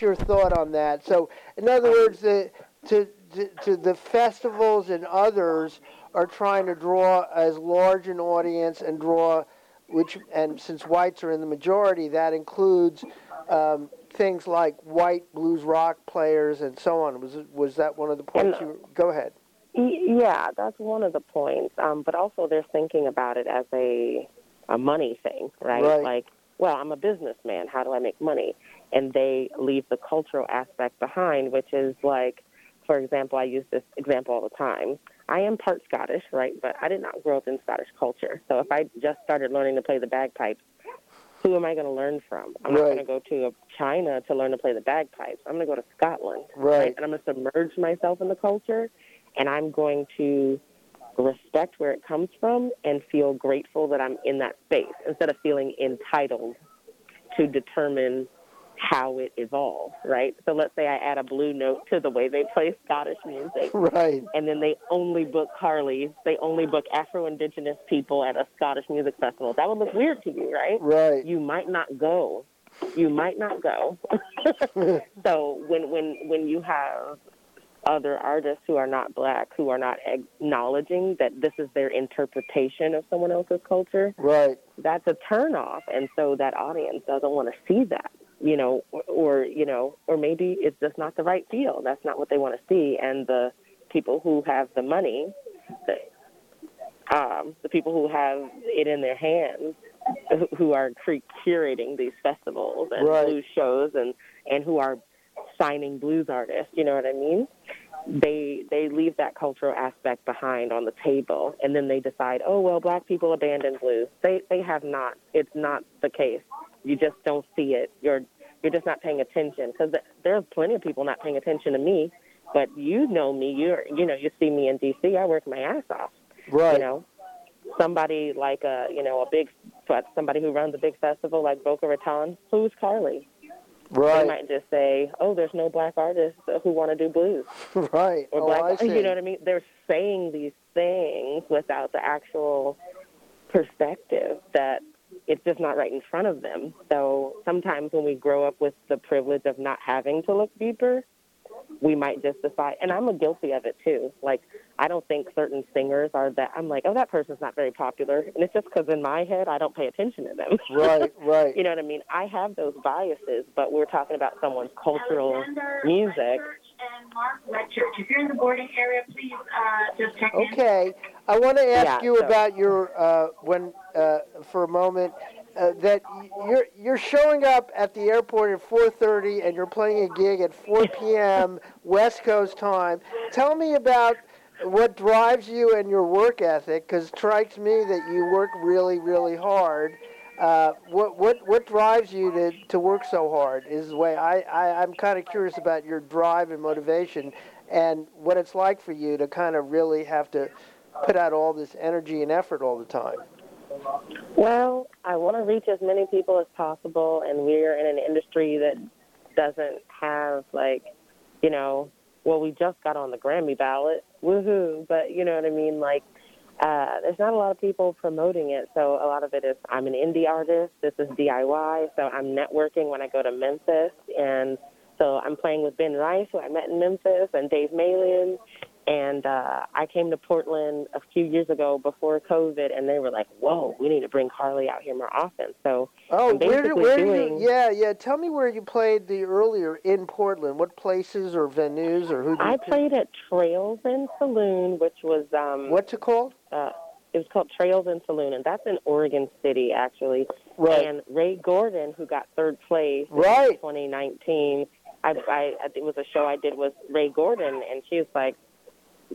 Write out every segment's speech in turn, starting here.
your thought on that. So, in other words, the, to, to, to the festivals and others are trying to draw as large an audience and draw, which and since whites are in the majority, that includes um, things like white blues rock players and so on. Was was that one of the points? And- you go ahead. Yeah, that's one of the points. Um, but also, they're thinking about it as a a money thing, right? Right. Like, well, I'm a businessman. How do I make money? And they leave the cultural aspect behind, which is like, for example, I use this example all the time. I am part Scottish, right? But I did not grow up in Scottish culture. So if I just started learning to play the bagpipes, who am I going to learn from? I'm not going to go to China to learn to play the bagpipes. I'm going to go to Scotland, Right. And I'm going to submerge myself in the culture, and I'm going to respect where it comes from and feel grateful that I'm in that space instead of feeling entitled to determine how it evolves, right? So let's say I add a blue note to the way they play Scottish music Right. and then they only book Carly, they only book Afro Indigenous people at a Scottish music festival. That would look weird to you, right? Right. You might not go. You might not go. so when when when you have other artists who are not black who are not acknowledging that this is their interpretation of someone else's culture, Right. that's a turnoff, and so that audience doesn't want to see that, you know, or, or you know, or maybe it's just not the right feel. That's not what they want to see, and the people who have the money, the, um, the people who have it in their hands, who- who are curating these festivals and Right. blues shows, and and who are signing blues artists, you know what I mean? They they leave that cultural aspect behind on the table, and then they decide, oh well, black people abandoned blues. They they have not. It's not the case. You just don't see it. You're you're just not paying attention because there's plenty of people not paying attention to me. But you know me. You're you know you see me in D.C. I work my ass off. Right. You know, somebody like a you know a big somebody who runs a big festival like Boca Raton. Who's Carly? They Right. might just say, "Oh, there's no black artists who want to do blues." Right. Or Oh, black, I see. you know what I mean? They're saying these things without the actual perspective that it's just not right in front of them. So sometimes when we grow up with the privilege of not having to look deeper, we might just decide, and I'm a guilty of it too. Like, I don't think certain singers are that, I'm like, oh, that person's not very popular. And it's just because in my head, I don't pay attention to them. Right. Right. you know what I mean? I have those biases, but we're talking about someone's cultural Alexander music. Church and Mark Red Church. If you're in the boarding area, please uh, just check in. Okay, I want to ask Yeah, you so- about your uh, when uh, for a moment uh, that you're you're showing up at the airport at 4:30 and you're playing a gig at 4 p.m. West Coast time. Tell me about what drives you and your work ethic, because it strikes me that you work really, really hard. Uh, what what what drives you to, to work so hard is the way I, I I'm kind of curious about your drive and motivation and what it's like for you to kind of really have to put out all this energy and effort all the time. Well, I want to reach as many people as possible, and we're in an industry that doesn't have like, you know, well, we just got on the Grammy ballot, woohoo! But you know what I mean, like. Uh, there's not a lot of people promoting it, so a lot of it is I'm an indie artist. This is DIY, so I'm networking when I go to Memphis, and so I'm playing with Ben Rice, who I met in Memphis, and Dave Malian, and uh, I came to Portland a few years ago before COVID, and they were like, "Whoa, we need to bring Carly out here more often." So Oh, where did where do doing- you? Yeah, yeah. Tell me where you played the earlier in Portland. What places or venues or who? Did I played at Trails End Saloon, which was um, What's it called? uh, it was called Trails End Saloon, and that's in Oregon City actually. Right. And Rae Gordon, who got third place right. in Right. 2019, I, I it was a show I did with Rae Gordon, and she was like,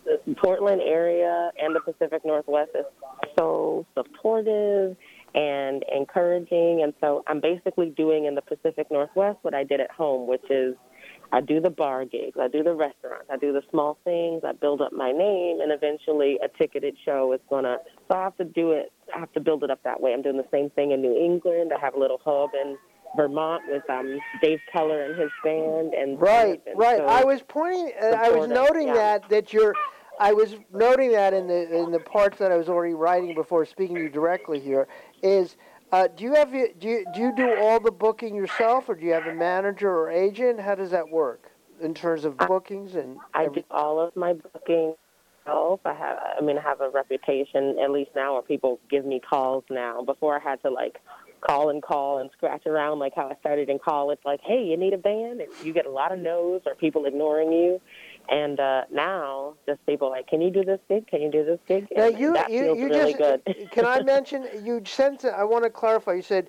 the Portland area and the Pacific Northwest is so supportive and encouraging, and so I'm basically doing in the Pacific Northwest what I did at home, which is I do the bar gigs, I do the restaurants, I do the small things, I build up my name, and eventually a ticketed show is gonna. So I have to do it. I have to build it up that way. I'm doing the same thing in New England. I have a little hub in Vermont with um Dave Keller and his band, and Right, and right. so- I was pointing. Uh, I was noting yeah. that that you're. I was noting that in the in the parts that I was already writing before speaking to you directly here is Uh, do you have do you do you do all the booking yourself, or do you have a manager or agent? How does that work in terms of bookings and? I do all of my booking myself. I have, I mean, I have a reputation at least now where people give me calls now. Before I had to like call and call and scratch around like how I started in college. Like, hey, you need a band? And you get a lot of no's or people ignoring you. And uh, now, just people like, can you do this gig? Can you do this gig? Now you that you feels you really just good. can I mention you sent I want to clarify. You said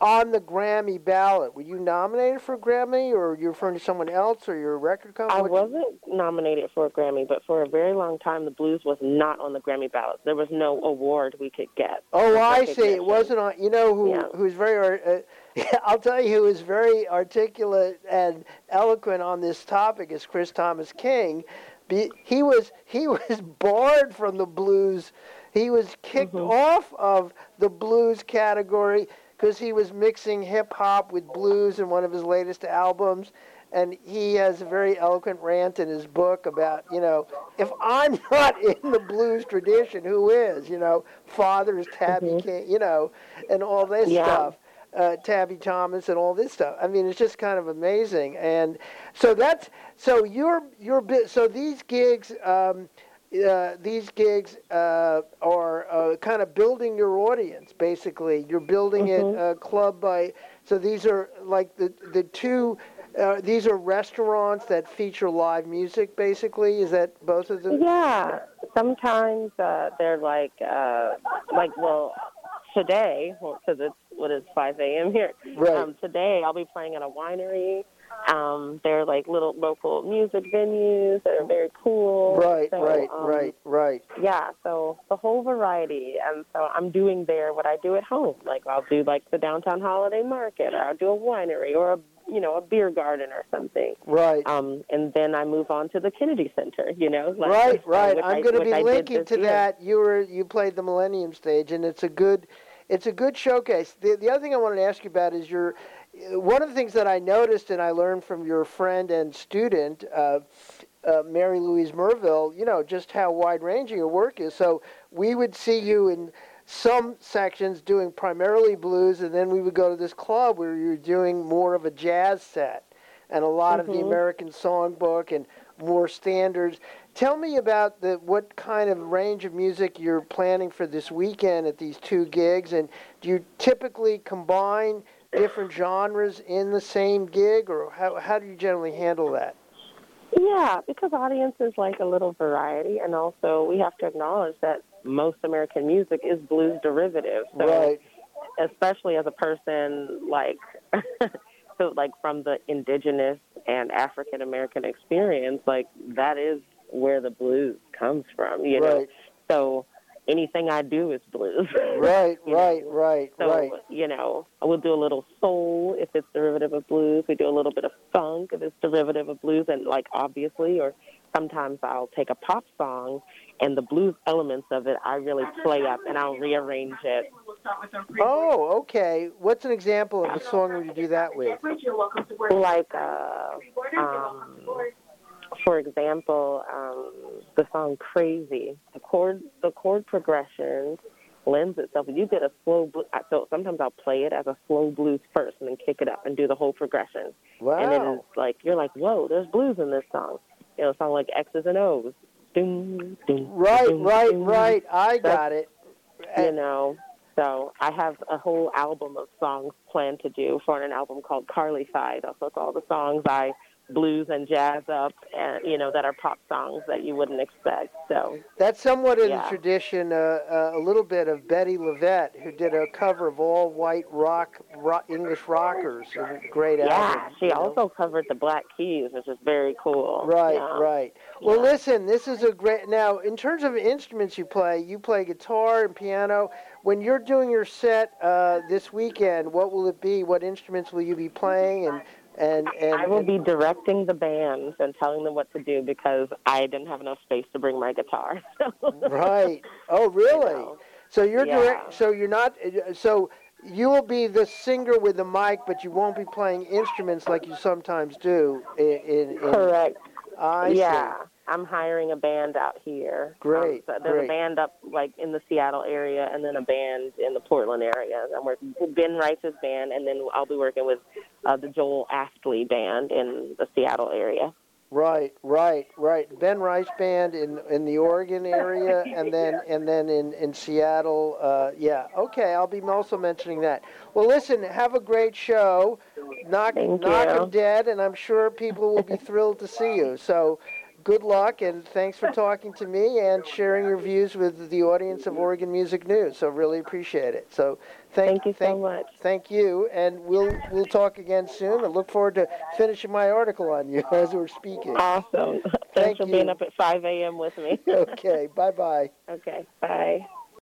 on the Grammy ballot. Were you nominated for a Grammy, or you're referring to someone else, or your record company? I wasn't nominated for a Grammy, but for a very long time, the blues was not on the Grammy ballot. There was no award we could get. Oh, I see. It wasn't on. You know who Yeah. who's very. Uh, I'll tell you who is very articulate and eloquent on this topic is Chris Thomas King. Be, he was he was barred from the blues. He was kicked Mhm. off of the blues category because he was mixing hip hop with blues in one of his latest albums. And he has a very eloquent rant in his book about, you know, if I'm not in the blues tradition, who is? You know, Father's Tabby Mhm. King, you know, and all this Yeah. stuff. Uh, Tabby Thomas and all this stuff. I mean, it's just kind of amazing. And so that's so your your. So these gigs, um, uh, these gigs uh, are uh, kind of building your audience. Basically, you're building Mhm. it uh, club by. So these are like the the two. Uh, these are restaurants that feature live music. Basically, is that both of them? Yeah, sometimes uh, they're like, uh, like well, today because it's what is 5 a.m. here. Right. Um, today I'll be playing at a winery. Um, they're like little local music venues that are very cool. right. So, right. um, right. Right. Yeah, so the whole variety, and so I'm doing there what I do at home. Like I'll do like the downtown holiday market, or I'll do a winery, or a you know a beer garden or something. Right. Um, and then I move on to the Kennedy Center. You know, like, right, right. I'm going to be linking to year. that. You were you played the Millennium Stage, and it's a good, it's a good showcase. The the other thing I wanted to ask you about is your, one of the things that I noticed and I learned from your friend and student. Uh, uh, Mary Louise Merville, you know, just how wide ranging your work is. So we would see you in some sections doing primarily blues, and then we would go to this club where you're doing more of a jazz set and a lot of the Mhm. American Songbook and more standards. Tell me about the what kind of range of music you're planning for this weekend at these two gigs, and do you typically combine different genres in the same gig, or how how do you generally handle that? Yeah, because audiences like a little variety, and also we have to acknowledge that most American music is blues derivative. So right, especially as a person like so like from the indigenous and African American experience, like that is where the blues comes from, you know. right, So anything I do is blues. right, right, know. right, So, right. you know, I will do a little soul if it's derivative of blues. We do a little bit of funk if it's derivative of blues, and like obviously, or sometimes I'll take a pop song and the blues elements of it I really play up and I'll rearrange it. We'll start with our pre- Oh, okay. What's an example of a song where you do that with? You're welcome to board. Like, uh, Boarders, you're welcome to board. For example, um, the song "Crazy." The chord, the chord progression lends itself. You get a slow. Blues, so sometimes I'll play it as a slow blues first, and then kick it up and do the whole progression. Wow! And then it's like you're like, whoa, there's blues in this song. You know, a song like X's and O's. Doom, doom, Right, doom, right, doom. right. I got it. You know, so I have a whole album of songs planned to do for an album called Carly-fied. So it's all the songs I blues and jazz up, and you know, that are pop songs that you wouldn't expect. So That's somewhat in the tradition, uh, uh, a little bit of Bettye LaVette, who did a cover of all white rock, rock English rockers. Great yeah, album. she you know? also covered the Black Keys, which is very cool. Right, Yeah. right. Well, Yeah. listen, this is a great. Now, in terms of instruments you play, you play guitar and piano. When you're doing your set uh, this weekend, what will it be? What instruments will you be playing? And and and, I will and- be directing the bands and telling them what to do because I didn't have enough space to bring my guitar. right. Oh, really? know. So you're Yeah. direct. So you're not. So you will be the singer with the mic, but you won't be playing instruments like you sometimes do. In, in, in Correct. I yeah. see. I'm hiring a band out here. Great, Um, so there's great. a band up like in the Seattle area, and then a band in the Portland area. I'm working with Ben Rice's band, and then I'll be working with uh, the Joel Astley band in the Seattle area. Right, right, right. Ben Rice Band in in the Oregon area, and then and then in in Seattle. Uh, yeah, okay. I'll be also mentioning that. Well, listen. Have a great show. Knock Thank knock you. 'em dead, and I'm sure people will be thrilled to see you. So. Good luck, and thanks for talking to me and sharing your views with the audience of Oregon Music News. So really appreciate it. So thank, Thank you so much. Thank you, and we'll we'll talk again soon. I look forward to finishing my article on you as we're speaking. Awesome. Thank Thanks for being up at 5 a.m. with me. Okay, bye bye. Okay, bye.